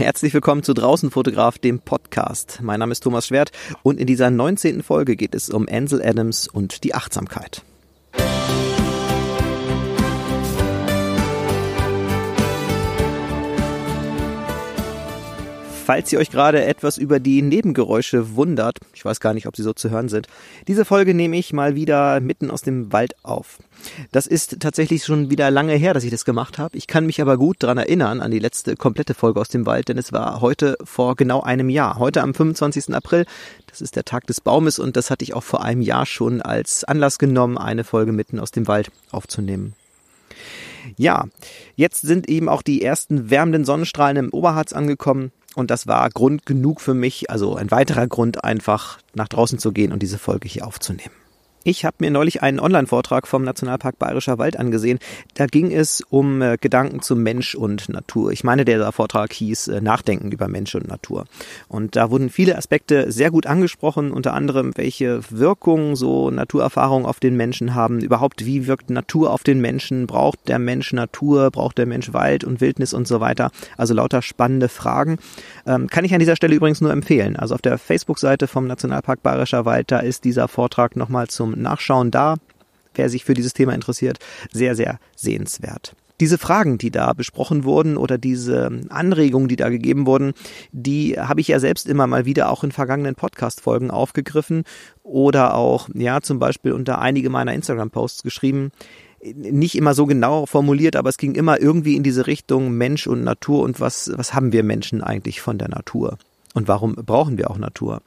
Herzlich willkommen zu Draußen Fotograf, dem Podcast. Mein Name ist Thomas Schwert und in dieser 19. Folge geht es um Ansel Adams und die Achtsamkeit. Falls ihr euch gerade etwas über die Nebengeräusche wundert, ich weiß gar nicht, ob sie so zu hören sind, diese Folge nehme ich mal wieder mitten aus dem Wald auf. Das ist tatsächlich schon wieder lange her, dass ich das gemacht habe. Ich kann mich aber gut daran erinnern, an die letzte komplette Folge aus dem Wald, denn es war heute vor genau einem Jahr. Heute am 25. April, das ist der Tag des Baumes und das hatte ich auch vor einem Jahr schon als Anlass genommen, eine Folge mitten aus dem Wald aufzunehmen. Ja, jetzt sind eben auch die ersten wärmenden Sonnenstrahlen im Oberharz angekommen. Und das war Grund genug für mich, also ein weiterer Grund, einfach nach draußen zu gehen und diese Folge hier aufzunehmen. Ich habe mir neulich einen Online-Vortrag vom Nationalpark Bayerischer Wald angesehen. Da ging es um äh, Gedanken zu Mensch und Natur. Ich meine, der Vortrag hieß äh, Nachdenken über Mensch und Natur. Und da wurden viele Aspekte sehr gut angesprochen, unter anderem, welche Wirkung so Naturerfahrungen auf den Menschen haben. Überhaupt, wie wirkt Natur auf den Menschen? Braucht der Mensch Natur? Braucht der Mensch Wald und Wildnis und so weiter? Also lauter spannende Fragen. Ähm, kann ich an dieser Stelle übrigens nur empfehlen. Also auf der Facebook-Seite vom Nationalpark Bayerischer Wald, da ist dieser Vortrag nochmal zum Nachschauen da. Wer sich für dieses Thema interessiert, sehr, sehr sehenswert. Diese Fragen, die da besprochen wurden oder diese Anregungen, die da gegeben wurden, die habe ich ja selbst immer mal wieder auch in vergangenen Podcast-Folgen aufgegriffen oder auch, ja, zum Beispiel unter einige meiner Instagram-Posts geschrieben nicht immer so genau formuliert, aber es ging immer irgendwie in diese Richtung Mensch und Natur und was, was haben wir Menschen eigentlich von der Natur? Und warum brauchen wir auch Natur?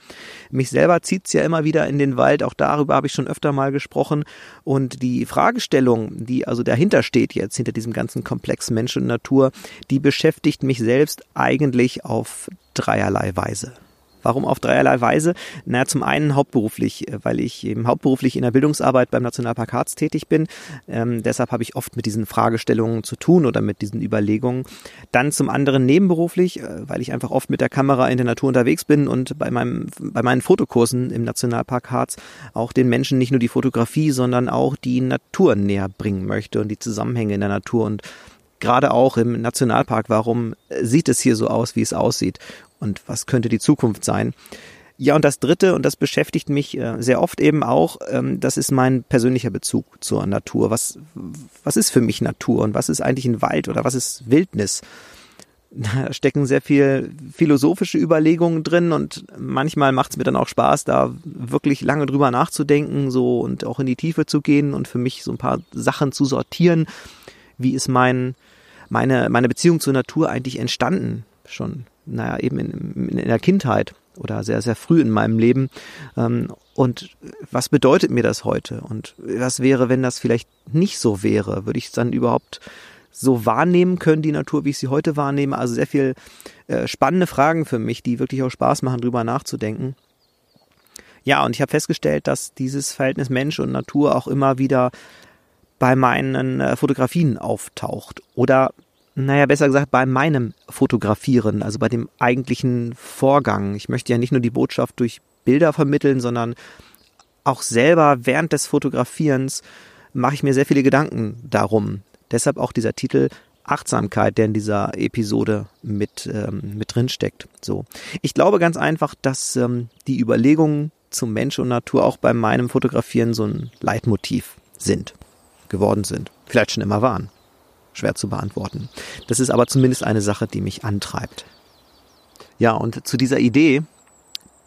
Mich selber zieht's ja immer wieder in den Wald, auch darüber habe ich schon öfter mal gesprochen. Und die Fragestellung, die also dahinter steht jetzt, hinter diesem ganzen Komplex Mensch und Natur, die beschäftigt mich selbst eigentlich auf dreierlei Weise. Warum auf dreierlei Weise? Na, zum einen hauptberuflich, äh, weil ich eben hauptberuflich in der Bildungsarbeit beim Nationalpark Harz tätig bin. Ähm, deshalb habe ich oft mit diesen Fragestellungen zu tun oder mit diesen Überlegungen. Dann zum anderen nebenberuflich, äh, weil ich einfach oft mit der Kamera in der Natur unterwegs bin und bei meinem, bei meinen Fotokursen im Nationalpark Harz auch den Menschen nicht nur die Fotografie, sondern auch die Natur näher bringen möchte und die Zusammenhänge in der Natur und gerade auch im Nationalpark, warum sieht es hier so aus, wie es aussieht? Und was könnte die Zukunft sein. Ja, und das Dritte, und das beschäftigt mich äh, sehr oft eben auch, ähm, das ist mein persönlicher Bezug zur Natur. Was, was ist für mich Natur und was ist eigentlich ein Wald oder was ist Wildnis? Da stecken sehr viel philosophische Überlegungen drin und manchmal macht es mir dann auch Spaß, da wirklich lange drüber nachzudenken, so und auch in die Tiefe zu gehen und für mich so ein paar Sachen zu sortieren. Wie ist mein, meine, meine Beziehung zur Natur eigentlich entstanden? Schon naja, eben in, in der Kindheit oder sehr, sehr früh in meinem Leben. Ähm, und was bedeutet mir das heute? Und was wäre, wenn das vielleicht nicht so wäre? Würde ich es dann überhaupt so wahrnehmen können, die Natur, wie ich sie heute wahrnehme? Also sehr viel äh, spannende Fragen für mich, die wirklich auch Spaß machen, drüber nachzudenken. Ja, und ich habe festgestellt, dass dieses Verhältnis Mensch und Natur auch immer wieder bei meinen äh, Fotografien auftaucht oder naja, besser gesagt, bei meinem Fotografieren, also bei dem eigentlichen Vorgang. Ich möchte ja nicht nur die Botschaft durch Bilder vermitteln, sondern auch selber während des Fotografierens mache ich mir sehr viele Gedanken darum. Deshalb auch dieser Titel Achtsamkeit, der in dieser Episode mit, ähm, mit drin steckt. So. Ich glaube ganz einfach, dass ähm, die Überlegungen zum Mensch und Natur auch bei meinem Fotografieren so ein Leitmotiv sind, geworden sind, vielleicht schon immer waren schwer zu beantworten. Das ist aber zumindest eine Sache, die mich antreibt. Ja, und zu dieser Idee,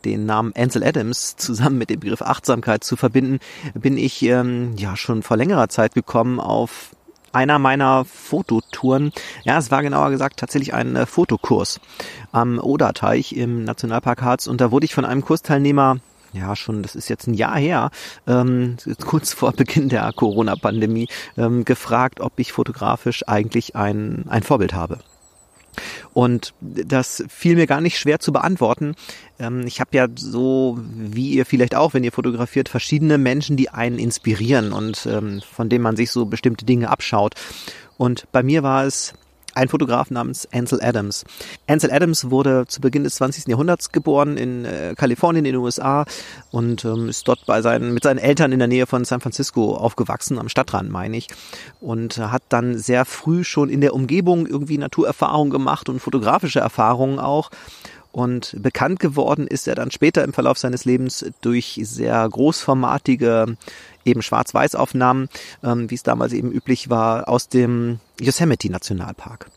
den Namen Ansel Adams zusammen mit dem Begriff Achtsamkeit zu verbinden, bin ich ähm, ja schon vor längerer Zeit gekommen auf einer meiner Fototouren. Ja, es war genauer gesagt tatsächlich ein äh, Fotokurs am Oderteich im Nationalpark Harz und da wurde ich von einem Kursteilnehmer ja schon, das ist jetzt ein Jahr her, ähm, kurz vor Beginn der Corona-Pandemie, ähm, gefragt, ob ich fotografisch eigentlich ein, ein Vorbild habe. Und das fiel mir gar nicht schwer zu beantworten. Ähm, ich habe ja so, wie ihr vielleicht auch, wenn ihr fotografiert, verschiedene Menschen, die einen inspirieren und ähm, von denen man sich so bestimmte Dinge abschaut. Und bei mir war es ein Fotograf namens Ansel Adams. Ansel Adams wurde zu Beginn des 20. Jahrhunderts geboren in äh, Kalifornien in den USA und ähm, ist dort bei seinen, mit seinen Eltern in der Nähe von San Francisco aufgewachsen, am Stadtrand meine ich, und hat dann sehr früh schon in der Umgebung irgendwie Naturerfahrungen gemacht und fotografische Erfahrungen auch. Und bekannt geworden ist er dann später im Verlauf seines Lebens durch sehr großformatige eben Schwarz-Weiß-Aufnahmen, ähm, wie es damals eben üblich war, aus dem Yosemite Nationalpark.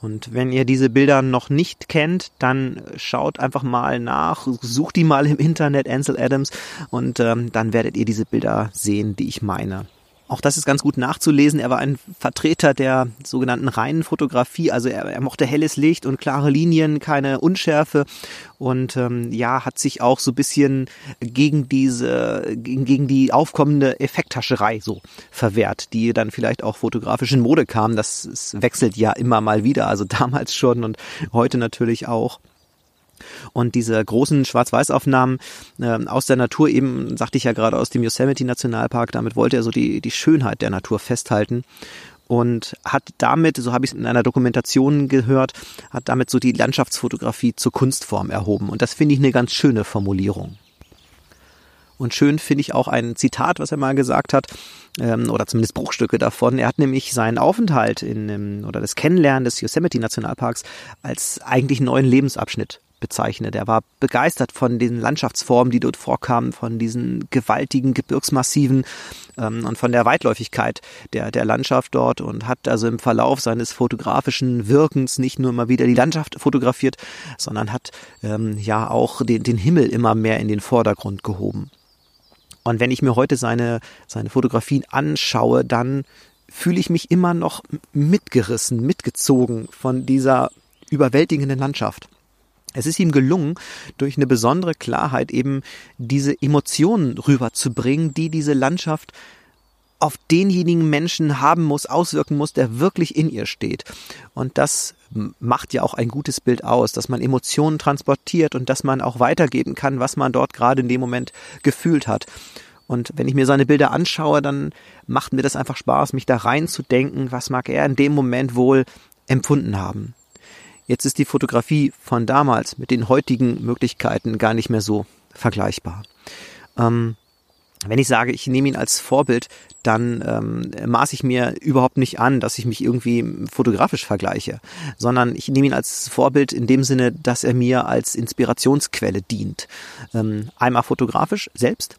Und wenn ihr diese Bilder noch nicht kennt, dann schaut einfach mal nach, sucht die mal im Internet, Ansel Adams, und ähm, dann werdet ihr diese Bilder sehen, die ich meine. Auch das ist ganz gut nachzulesen. Er war ein Vertreter der sogenannten reinen Fotografie. Also er, er mochte helles Licht und klare Linien, keine Unschärfe. Und ähm, ja, hat sich auch so bisschen gegen diese, gegen, gegen die aufkommende Effekthascherei so verwehrt, die dann vielleicht auch fotografisch in Mode kam. Das, das wechselt ja immer mal wieder. Also damals schon und heute natürlich auch. Und diese großen Schwarz-Weiß-Aufnahmen äh, aus der Natur eben, sagte ich ja gerade, aus dem Yosemite Nationalpark, damit wollte er so die, die Schönheit der Natur festhalten und hat damit, so habe ich es in einer Dokumentation gehört, hat damit so die Landschaftsfotografie zur Kunstform erhoben. Und das finde ich eine ganz schöne Formulierung. Und schön finde ich auch ein Zitat, was er mal gesagt hat, ähm, oder zumindest Bruchstücke davon. Er hat nämlich seinen Aufenthalt in, ähm, oder das Kennenlernen des Yosemite Nationalparks als eigentlich neuen Lebensabschnitt bezeichnet. Er war begeistert von den Landschaftsformen, die dort vorkamen, von diesen gewaltigen Gebirgsmassiven ähm, und von der Weitläufigkeit der, der Landschaft dort und hat also im Verlauf seines fotografischen Wirkens nicht nur immer wieder die Landschaft fotografiert, sondern hat ähm, ja auch den, den Himmel immer mehr in den Vordergrund gehoben. Und wenn ich mir heute seine, seine Fotografien anschaue, dann fühle ich mich immer noch mitgerissen, mitgezogen von dieser überwältigenden Landschaft. Es ist ihm gelungen, durch eine besondere Klarheit eben diese Emotionen rüberzubringen, die diese Landschaft auf denjenigen Menschen haben muss, auswirken muss, der wirklich in ihr steht. Und das macht ja auch ein gutes Bild aus, dass man Emotionen transportiert und dass man auch weitergeben kann, was man dort gerade in dem Moment gefühlt hat. Und wenn ich mir seine Bilder anschaue, dann macht mir das einfach Spaß, mich da reinzudenken, was mag er in dem Moment wohl empfunden haben. Jetzt ist die Fotografie von damals mit den heutigen Möglichkeiten gar nicht mehr so vergleichbar. Ähm, wenn ich sage, ich nehme ihn als Vorbild, dann ähm, maße ich mir überhaupt nicht an, dass ich mich irgendwie fotografisch vergleiche, sondern ich nehme ihn als Vorbild in dem Sinne, dass er mir als Inspirationsquelle dient. Ähm, einmal fotografisch selbst,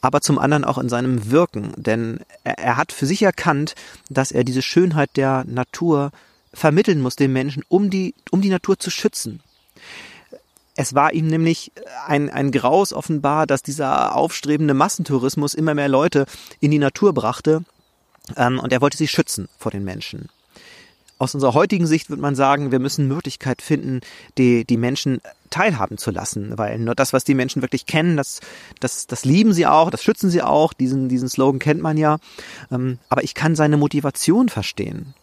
aber zum anderen auch in seinem Wirken, denn er, er hat für sich erkannt, dass er diese Schönheit der Natur vermitteln muss den Menschen, um die, um die Natur zu schützen. Es war ihm nämlich ein, ein Graus offenbar, dass dieser aufstrebende Massentourismus immer mehr Leute in die Natur brachte ähm, und er wollte sie schützen vor den Menschen. Aus unserer heutigen Sicht würde man sagen, wir müssen Möglichkeit finden, die, die Menschen teilhaben zu lassen, weil nur das, was die Menschen wirklich kennen, das, das, das lieben sie auch, das schützen sie auch, diesen, diesen Slogan kennt man ja. Ähm, aber ich kann seine Motivation verstehen.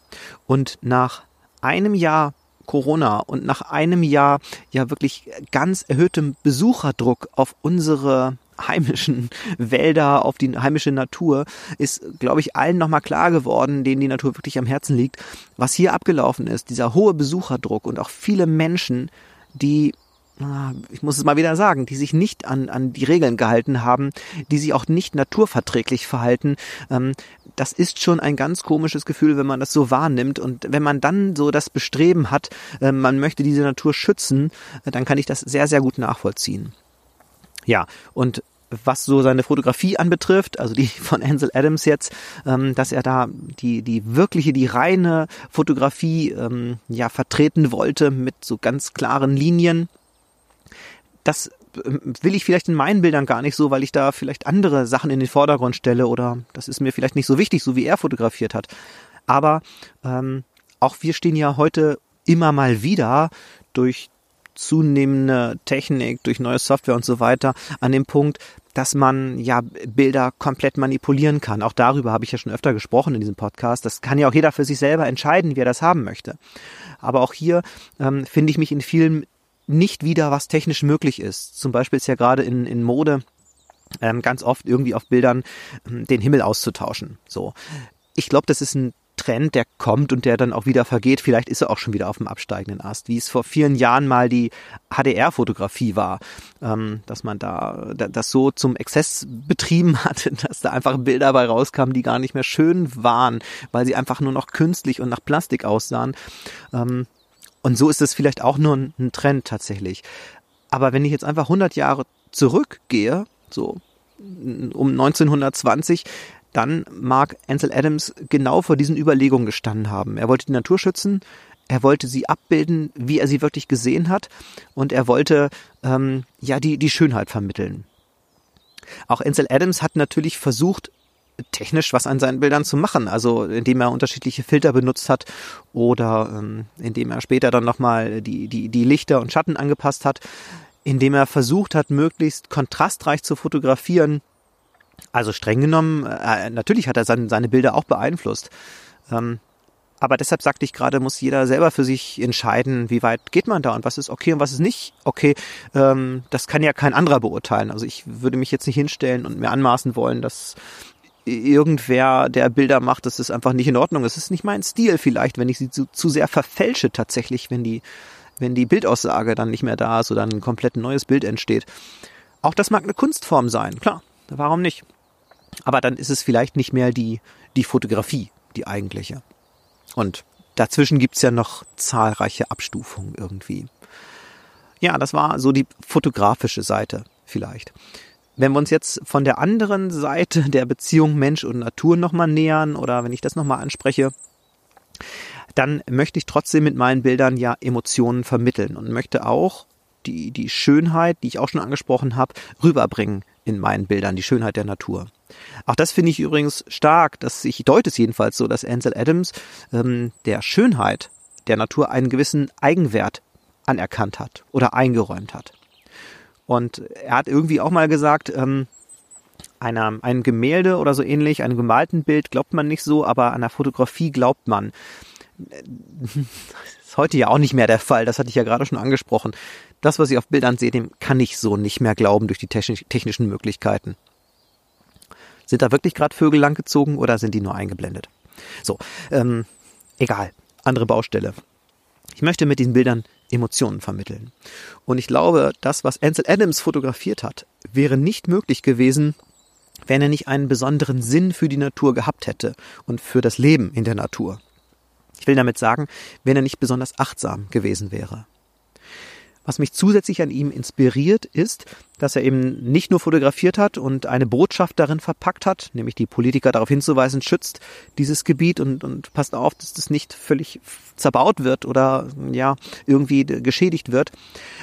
Und nach einem Jahr Corona und nach einem Jahr ja wirklich ganz erhöhtem Besucherdruck auf unsere heimischen Wälder, auf die heimische Natur, ist, glaube ich, allen nochmal klar geworden, denen die Natur wirklich am Herzen liegt, was hier abgelaufen ist, dieser hohe Besucherdruck und auch viele Menschen, die ich muss es mal wieder sagen, die sich nicht an, an die Regeln gehalten haben, die sich auch nicht naturverträglich verhalten. Ähm, das ist schon ein ganz komisches Gefühl, wenn man das so wahrnimmt. Und wenn man dann so das Bestreben hat, äh, man möchte diese Natur schützen, dann kann ich das sehr, sehr gut nachvollziehen. Ja, und was so seine Fotografie anbetrifft, also die von Ansel Adams jetzt, ähm, dass er da die, die wirkliche, die reine Fotografie ähm, ja vertreten wollte mit so ganz klaren Linien das ähm, will ich vielleicht in meinen Bildern gar nicht so, weil ich da vielleicht andere Sachen in den Vordergrund stelle oder das ist mir vielleicht nicht so wichtig, so wie er fotografiert hat. Aber ähm, auch wir stehen ja heute immer mal wieder durch zunehmende Technik, durch neue Software und so weiter an dem Punkt, dass man ja Bilder komplett manipulieren kann. Auch darüber habe ich ja schon öfter gesprochen in diesem Podcast. Das kann ja auch jeder für sich selber entscheiden, wie er das haben möchte. Aber auch hier ähm, finde ich mich in vielen nicht wieder, was technisch möglich ist. Zum Beispiel ist ja gerade in, in Mode ähm, ganz oft irgendwie auf Bildern ähm, den Himmel auszutauschen. So, ich glaube, das ist ein Trend, der kommt und der dann auch wieder vergeht. Vielleicht ist er auch schon wieder auf dem absteigenden Ast, wie es vor vielen Jahren mal die HDR-Fotografie war, ähm, dass man da das so zum Exzess betrieben hat, dass da einfach Bilder bei rauskamen, die gar nicht mehr schön waren, weil sie einfach nur noch künstlich und nach Plastik aussahen. Ähm, und so ist es vielleicht auch nur ein Trend tatsächlich. Aber wenn ich jetzt einfach 100 Jahre zurückgehe, so um 1920, dann mag Ansel Adams genau vor diesen Überlegungen gestanden haben. Er wollte die Natur schützen, er wollte sie abbilden, wie er sie wirklich gesehen hat, und er wollte ähm, ja die, die Schönheit vermitteln. Auch Ansel Adams hat natürlich versucht, technisch was an seinen Bildern zu machen, also indem er unterschiedliche Filter benutzt hat oder ähm, indem er später dann nochmal die, die, die Lichter und Schatten angepasst hat, indem er versucht hat, möglichst kontrastreich zu fotografieren, also streng genommen, äh, natürlich hat er sein, seine Bilder auch beeinflusst. Ähm, aber deshalb sagte ich gerade, muss jeder selber für sich entscheiden, wie weit geht man da und was ist okay und was ist nicht okay. Ähm, das kann ja kein anderer beurteilen. Also ich würde mich jetzt nicht hinstellen und mir anmaßen wollen, dass irgendwer, der Bilder macht, das ist einfach nicht in Ordnung. Es ist nicht mein Stil vielleicht, wenn ich sie zu, zu sehr verfälsche tatsächlich, wenn die, wenn die Bildaussage dann nicht mehr da ist oder ein komplett neues Bild entsteht. Auch das mag eine Kunstform sein, klar. Warum nicht? Aber dann ist es vielleicht nicht mehr die, die Fotografie, die eigentliche. Und dazwischen gibt's ja noch zahlreiche Abstufungen irgendwie. Ja, das war so die fotografische Seite vielleicht. Wenn wir uns jetzt von der anderen Seite der Beziehung Mensch und Natur nochmal nähern oder wenn ich das nochmal anspreche, dann möchte ich trotzdem mit meinen Bildern ja Emotionen vermitteln und möchte auch die, die Schönheit, die ich auch schon angesprochen habe, rüberbringen in meinen Bildern, die Schönheit der Natur. Auch das finde ich übrigens stark, dass ich deute es jedenfalls so, dass Ansel Adams ähm, der Schönheit der Natur einen gewissen Eigenwert anerkannt hat oder eingeräumt hat. Und er hat irgendwie auch mal gesagt, ähm, einer, einem Gemälde oder so ähnlich, einem gemalten Bild glaubt man nicht so, aber an der Fotografie glaubt man. Ist heute ja auch nicht mehr der Fall, das hatte ich ja gerade schon angesprochen das, was ich auf Bildern sehe, dem kann ich so nicht mehr glauben durch die technischen Möglichkeiten. Sind da wirklich gerade Vögel langgezogen oder sind die nur eingeblendet? So, ähm, egal, andere Baustelle. Ich möchte mit diesen Bildern Emotionen vermitteln. Und ich glaube, das, was Ansel Adams fotografiert hat, wäre nicht möglich gewesen, wenn er nicht einen besonderen Sinn für die Natur gehabt hätte und für das Leben in der Natur. Ich will damit sagen, wenn er nicht besonders achtsam gewesen wäre. Was mich zusätzlich an ihm inspiriert, ist, dass er eben nicht nur fotografiert hat und eine Botschaft darin verpackt hat, nämlich die Politiker darauf hinzuweisen, schützt dieses Gebiet und, und passt auf, dass das nicht völlig zerbaut wird oder ja irgendwie geschädigt wird,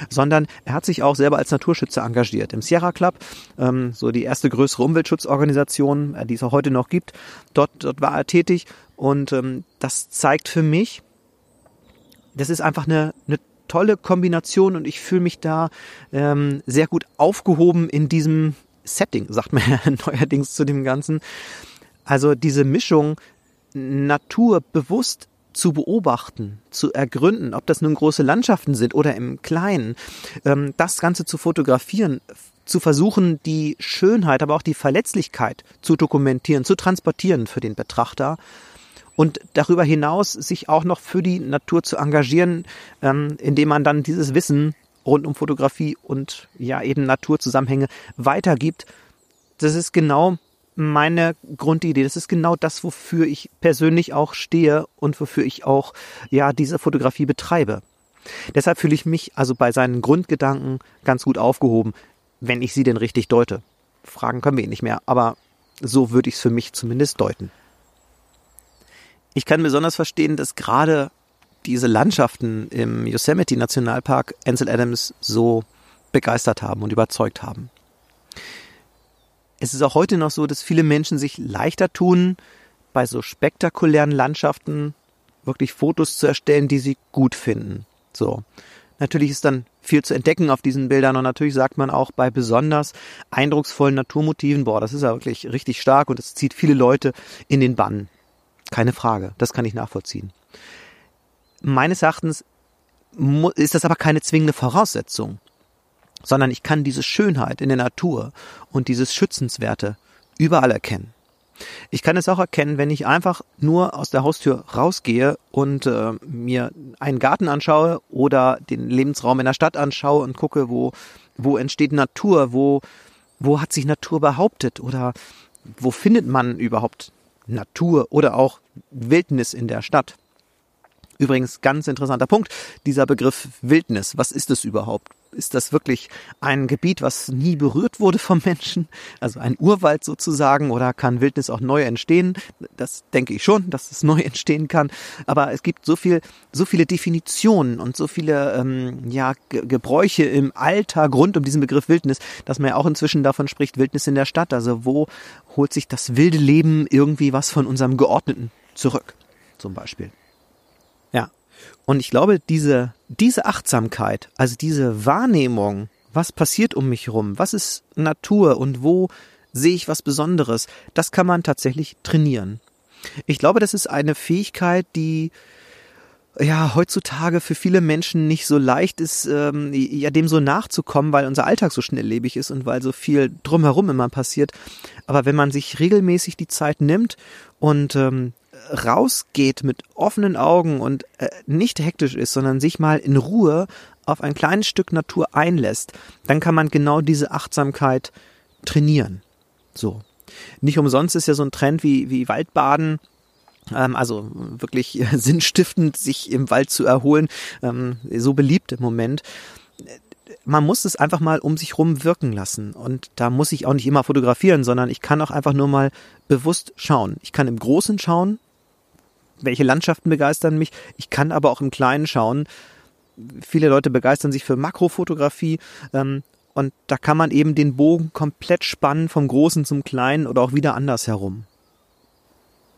sondern er hat sich auch selber als Naturschützer engagiert. Im Sierra Club, ähm, so die erste größere Umweltschutzorganisation, äh, die es auch heute noch gibt, dort, dort war er tätig und ähm, das zeigt für mich, das ist einfach eine, eine tolle Kombination und ich fühle mich da ähm, sehr gut aufgehoben in diesem Setting, sagt man ja neuerdings zu dem Ganzen. Also diese Mischung Natur bewusst zu beobachten, zu ergründen, ob das nun große Landschaften sind oder im Kleinen, ähm, das Ganze zu fotografieren, zu versuchen, die Schönheit, aber auch die Verletzlichkeit zu dokumentieren, zu transportieren für den Betrachter und darüber hinaus sich auch noch für die Natur zu engagieren, ähm, indem man dann dieses Wissen rund um Fotografie und ja eben Naturzusammenhänge weitergibt. Das ist genau meine Grundidee. Das ist genau das, wofür ich persönlich auch stehe und wofür ich auch ja diese Fotografie betreibe. Deshalb fühle ich mich also bei seinen Grundgedanken ganz gut aufgehoben, wenn ich sie denn richtig deute. Fragen können wir ihn nicht mehr, aber so würde ich es für mich zumindest deuten. Ich kann besonders verstehen, dass gerade diese Landschaften im Yosemite Nationalpark Ansel Adams so begeistert haben und überzeugt haben. Es ist auch heute noch so, dass viele Menschen sich leichter tun, bei so spektakulären Landschaften wirklich Fotos zu erstellen, die sie gut finden. So. Natürlich ist dann viel zu entdecken auf diesen Bildern und natürlich sagt man auch bei besonders eindrucksvollen Naturmotiven, boah, das ist ja wirklich richtig stark und es zieht viele Leute in den Bann. Keine Frage, das kann ich nachvollziehen. Meines Erachtens ist das aber keine zwingende Voraussetzung, sondern ich kann diese Schönheit in der Natur und dieses Schützenswerte überall erkennen. Ich kann es auch erkennen, wenn ich einfach nur aus der Haustür rausgehe und äh, mir einen Garten anschaue oder den Lebensraum in der Stadt anschaue und gucke, wo, wo entsteht Natur, wo, wo hat sich Natur behauptet oder wo findet man überhaupt Natur oder auch Wildnis in der Stadt. Übrigens ganz interessanter Punkt, dieser Begriff Wildnis. Was ist es überhaupt? Ist das wirklich ein Gebiet, was nie berührt wurde vom Menschen? Also ein Urwald sozusagen? Oder kann Wildnis auch neu entstehen? Das denke ich schon, dass es neu entstehen kann. Aber es gibt so viel, so viele Definitionen und so viele ähm, ja, Gebräuche im Alltag rund um diesen Begriff Wildnis, dass man ja auch inzwischen davon spricht, Wildnis in der Stadt. Also wo holt sich das wilde Leben irgendwie was von unserem Geordneten zurück? Zum Beispiel. Und ich glaube, diese, diese Achtsamkeit, also diese Wahrnehmung, was passiert um mich herum, was ist Natur und wo sehe ich was Besonderes, das kann man tatsächlich trainieren. Ich glaube, das ist eine Fähigkeit, die ja heutzutage für viele Menschen nicht so leicht ist, ähm, ja dem so nachzukommen, weil unser Alltag so schnelllebig ist und weil so viel drumherum immer passiert. Aber wenn man sich regelmäßig die Zeit nimmt und ähm, rausgeht mit offenen Augen und äh, nicht hektisch ist, sondern sich mal in Ruhe auf ein kleines Stück Natur einlässt, dann kann man genau diese Achtsamkeit trainieren. So. Nicht umsonst ist ja so ein Trend wie, wie Waldbaden, ähm, also wirklich sinnstiftend sich im Wald zu erholen, ähm, so beliebt im Moment man muss es einfach mal um sich rum wirken lassen. Und da muss ich auch nicht immer fotografieren, sondern ich kann auch einfach nur mal bewusst schauen. Ich kann im Großen schauen, welche Landschaften begeistern mich. Ich kann aber auch im Kleinen schauen. Viele Leute begeistern sich für Makrofotografie. Ähm, und da kann man eben den Bogen komplett spannen vom Großen zum Kleinen oder auch wieder andersherum.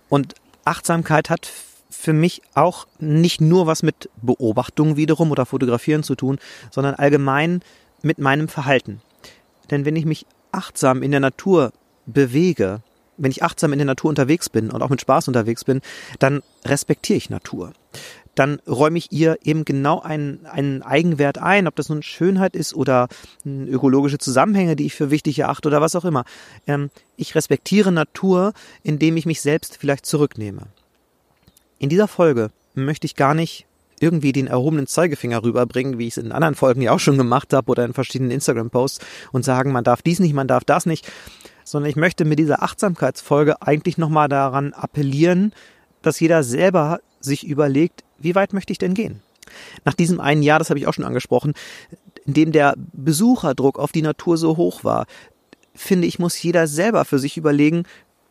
Und Achtsamkeit hat für mich auch nicht nur was mit Beobachtung wiederum oder Fotografieren zu tun, sondern allgemein mit meinem Verhalten. Denn wenn ich mich achtsam in der Natur bewege, wenn ich achtsam in der Natur unterwegs bin und auch mit Spaß unterwegs bin, dann respektiere ich Natur. Dann räume ich ihr eben genau einen, einen Eigenwert ein, ob das nun Schönheit ist oder ökologische Zusammenhänge, die ich für wichtig erachte oder was auch immer. Ähm, ich respektiere Natur, indem ich mich selbst vielleicht zurücknehme. In dieser Folge möchte ich gar nicht irgendwie den erhobenen Zeigefinger rüberbringen, wie ich es in anderen Folgen ja auch schon gemacht habe oder in verschiedenen Instagram-Posts und sagen, man darf dies nicht, man darf das nicht, sondern ich möchte mit dieser Achtsamkeitsfolge eigentlich nochmal daran appellieren, dass jeder selber sich überlegt, wie weit möchte ich denn gehen? Nach diesem einen Jahr, das habe ich auch schon angesprochen, in dem der Besucherdruck auf die Natur so hoch war, finde ich, muss jeder selber für sich überlegen,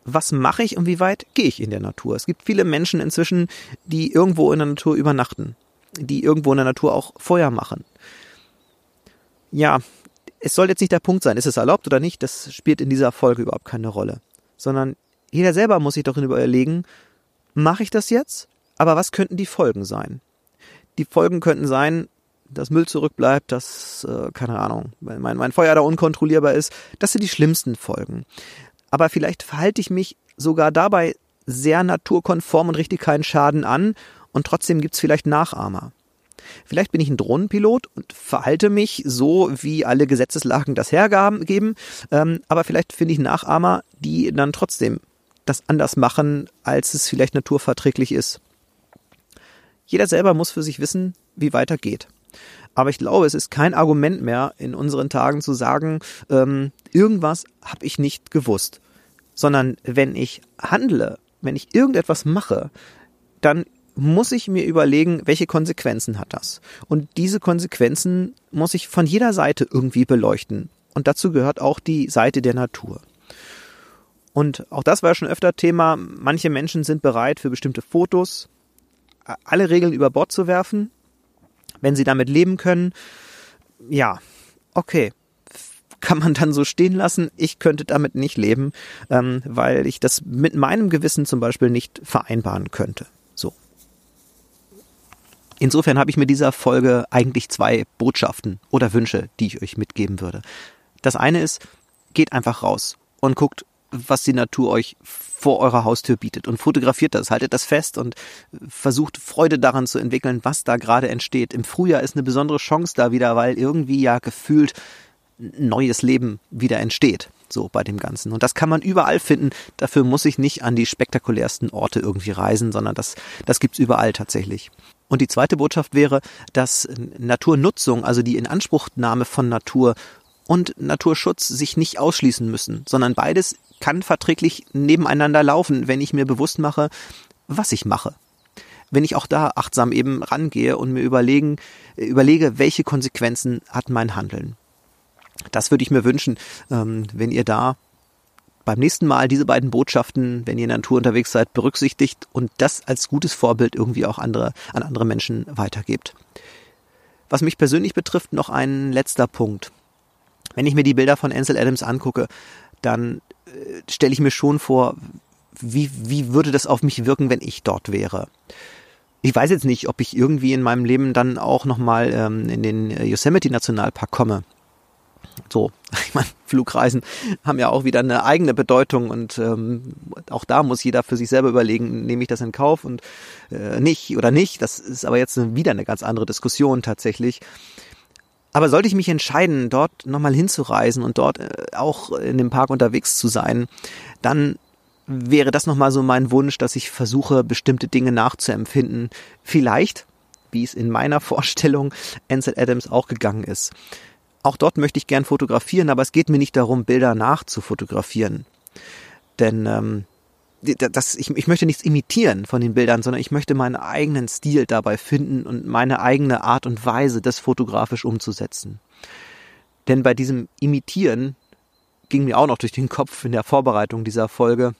was mache ich und wie weit gehe ich in der Natur? Es gibt viele Menschen inzwischen, die irgendwo in der Natur übernachten, die irgendwo in der Natur auch Feuer machen. Ja, es soll jetzt nicht der Punkt sein, ist es erlaubt oder nicht, das spielt in dieser Folge überhaupt keine Rolle. Sondern jeder selber muss sich doch überlegen, mache ich das jetzt? Aber was könnten die Folgen sein? Die Folgen könnten sein, dass Müll zurückbleibt, dass, äh, keine Ahnung, mein, mein Feuer da unkontrollierbar ist. Das sind die schlimmsten Folgen. Aber vielleicht verhalte ich mich sogar dabei sehr naturkonform und richtig keinen Schaden an und trotzdem gibt's vielleicht Nachahmer. Vielleicht bin ich ein Drohnenpilot und verhalte mich so, wie alle Gesetzeslagen das hergeben, ähm, aber vielleicht finde ich Nachahmer, die dann trotzdem das anders machen, als es vielleicht naturverträglich ist. Jeder selber muss für sich wissen, wie weiter geht. Aber ich glaube, es ist kein Argument mehr in unseren Tagen zu sagen, ähm, irgendwas habe ich nicht gewusst. Sondern wenn ich handle, wenn ich irgendetwas mache, dann muss ich mir überlegen, welche Konsequenzen hat das? Und diese Konsequenzen muss ich von jeder Seite irgendwie beleuchten. Und dazu gehört auch die Seite der Natur. Und auch das war schon öfter Thema. Manche Menschen sind bereit, für bestimmte Fotos alle Regeln über Bord zu werfen, wenn sie damit leben können. Ja, okay. Kann man dann so stehen lassen? Ich könnte damit nicht leben, ähm, weil ich das mit meinem Gewissen zum Beispiel nicht vereinbaren könnte. Insofern habe ich mit dieser Folge eigentlich zwei Botschaften oder Wünsche, die ich euch mitgeben würde. Das eine ist, geht einfach raus und guckt, was die Natur euch vor eurer Haustür bietet und fotografiert das, haltet das fest und versucht Freude daran zu entwickeln, was da gerade entsteht. Im Frühjahr ist eine besondere Chance da wieder, weil irgendwie ja gefühlt neues Leben wieder entsteht. so bei dem Ganzen. Und das kann man überall finden. Dafür muss ich nicht an die spektakulärsten Orte irgendwie reisen, sondern das, das gibt's überall tatsächlich. Und die zweite Botschaft wäre, dass Naturnutzung, also die Inanspruchnahme von Natur und Naturschutz sich nicht ausschließen müssen, sondern beides kann verträglich nebeneinander laufen, wenn ich mir bewusst mache, was ich mache. Wenn ich auch da achtsam eben rangehe und mir überlegen, überlege, welche Konsequenzen hat mein Handeln. Das würde ich mir wünschen, ähm, wenn ihr da beim nächsten Mal diese beiden Botschaften, wenn ihr in der Natur unterwegs seid, berücksichtigt und das als gutes Vorbild irgendwie auch andere, an andere Menschen weitergebt. Was mich persönlich betrifft, noch ein letzter Punkt. Wenn ich mir die Bilder von Ansel Adams angucke, dann äh, stelle ich mir schon vor, wie, wie würde das auf mich wirken, wenn ich dort wäre? Ich weiß jetzt nicht, ob ich irgendwie in meinem Leben dann auch nochmal ähm, in den Yosemite Nationalpark komme. So, meine, Flugreisen haben ja auch wieder eine eigene Bedeutung und ähm, auch da muss jeder für sich selber überlegen, nehme ich das in Kauf und äh, nicht oder nicht. Das ist aber jetzt wieder eine ganz andere Diskussion tatsächlich. Aber sollte ich mich entscheiden, dort nochmal hinzureisen und dort äh, auch in dem Park unterwegs zu sein, dann wäre das nochmal so mein Wunsch, dass ich versuche, bestimmte Dinge nachzuempfinden. Vielleicht, wie es in meiner Vorstellung Ansel Adams auch gegangen ist. Auch dort möchte ich gern fotografieren, aber es geht mir nicht darum, Bilder nachzufotografieren. Denn ähm, das, ich, ich möchte nichts imitieren von den Bildern, sondern ich möchte meinen eigenen Stil dabei finden und meine eigene Art und Weise, das fotografisch umzusetzen. Denn bei diesem Imitieren ging mir auch noch durch den Kopf in der Vorbereitung dieser Folge,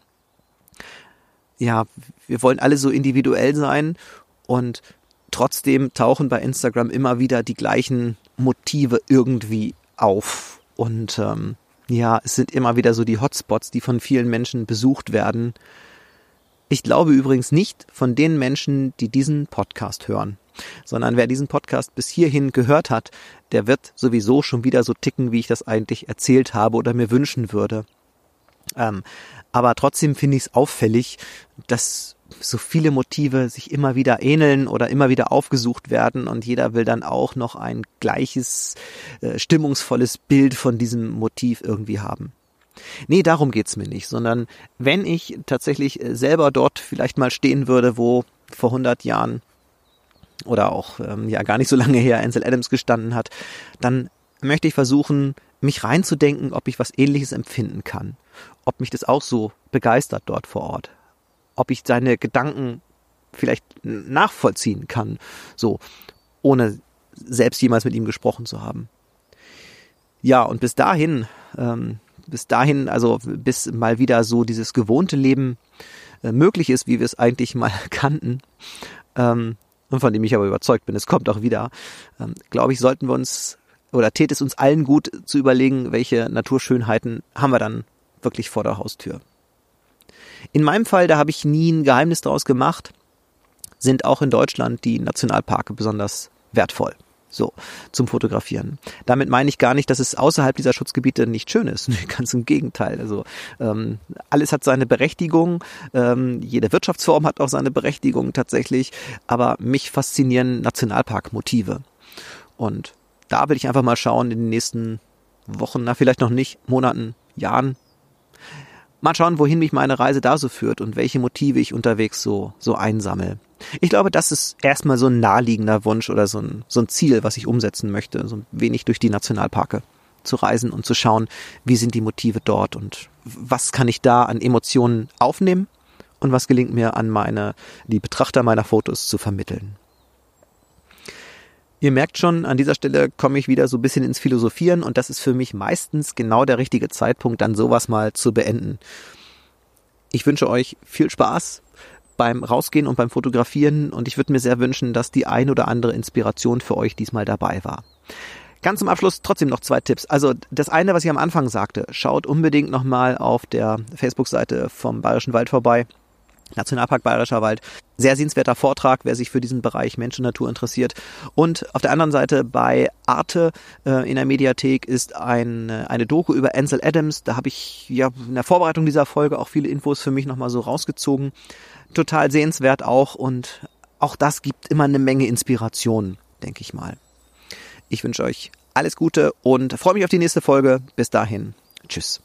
ja, wir wollen alle so individuell sein und trotzdem tauchen bei Instagram immer wieder die gleichen Motive irgendwie auf. Und ähm, ja, es sind immer wieder so die Hotspots, die von vielen Menschen besucht werden. Ich glaube übrigens nicht von den Menschen, die diesen Podcast hören, sondern wer diesen Podcast bis hierhin gehört hat, der wird sowieso schon wieder so ticken, wie ich das eigentlich erzählt habe oder mir wünschen würde. Ähm, aber trotzdem finde ich es auffällig, dass so viele Motive sich immer wieder ähneln oder immer wieder aufgesucht werden und jeder will dann auch noch ein gleiches, äh, stimmungsvolles Bild von diesem Motiv irgendwie haben. Nee, darum geht's mir nicht, sondern wenn ich tatsächlich äh, selber dort vielleicht mal stehen würde, wo vor 100 Jahren oder auch ähm, ja gar nicht so lange her Ansel Adams gestanden hat, dann möchte ich versuchen, mich reinzudenken, ob ich was ähnliches empfinden kann, ob mich das auch so begeistert dort vor Ort ob ich seine Gedanken vielleicht nachvollziehen kann, so, ohne selbst jemals mit ihm gesprochen zu haben. Ja, und bis dahin, ähm, bis dahin, also bis mal wieder so dieses gewohnte Leben äh, möglich ist, wie wir es eigentlich mal kannten, ähm, und von dem ich aber überzeugt bin, es kommt auch wieder, ähm, glaube ich, sollten wir uns oder tät es uns allen gut zu überlegen, welche Naturschönheiten haben wir dann wirklich vor der Haustür. In meinem Fall, da habe ich nie ein Geheimnis daraus gemacht, sind auch in Deutschland die Nationalparke besonders wertvoll. So, zum Fotografieren. Damit meine ich gar nicht, dass es außerhalb dieser Schutzgebiete nicht schön ist. Ganz im Gegenteil. Also ähm, alles hat seine Berechtigung, ähm, jede Wirtschaftsform hat auch seine Berechtigung tatsächlich, aber mich faszinieren Nationalparkmotive. Und da will ich einfach mal schauen in den nächsten Wochen, na vielleicht noch nicht, Monaten, Jahren, Mal schauen, wohin mich meine Reise da so führt und welche Motive ich unterwegs so, so einsammle. Ich glaube, das ist erstmal so ein naheliegender Wunsch oder so ein, so ein Ziel, was ich umsetzen möchte, so ein wenig durch die Nationalparke zu reisen und zu schauen, wie sind die Motive dort und was kann ich da an Emotionen aufnehmen und was gelingt mir an meine, die Betrachter meiner Fotos zu vermitteln. Ihr merkt schon, an dieser Stelle komme ich wieder so ein bisschen ins Philosophieren und das ist für mich meistens genau der richtige Zeitpunkt, dann sowas mal zu beenden. Ich wünsche euch viel Spaß beim Rausgehen und beim Fotografieren und ich würde mir sehr wünschen, dass die ein oder andere Inspiration für euch diesmal dabei war. Ganz zum Abschluss trotzdem noch zwei Tipps. Also das eine, was ich am Anfang sagte, schaut unbedingt nochmal auf der Facebook-Seite vom Bayerischen Wald vorbei. Nationalpark Bayerischer Wald. Sehr sehenswerter Vortrag, wer sich für diesen Bereich Mensch und Natur interessiert. Und auf der anderen Seite bei Arte äh, in der Mediathek ist ein, äh, eine Doku über Ansel Adams. Da habe ich ja in der Vorbereitung dieser Folge auch viele Infos für mich nochmal so rausgezogen. Total sehenswert auch und auch das gibt immer eine Menge Inspiration, denke ich mal. Ich wünsche euch alles Gute und freue mich auf die nächste Folge. Bis dahin. Tschüss.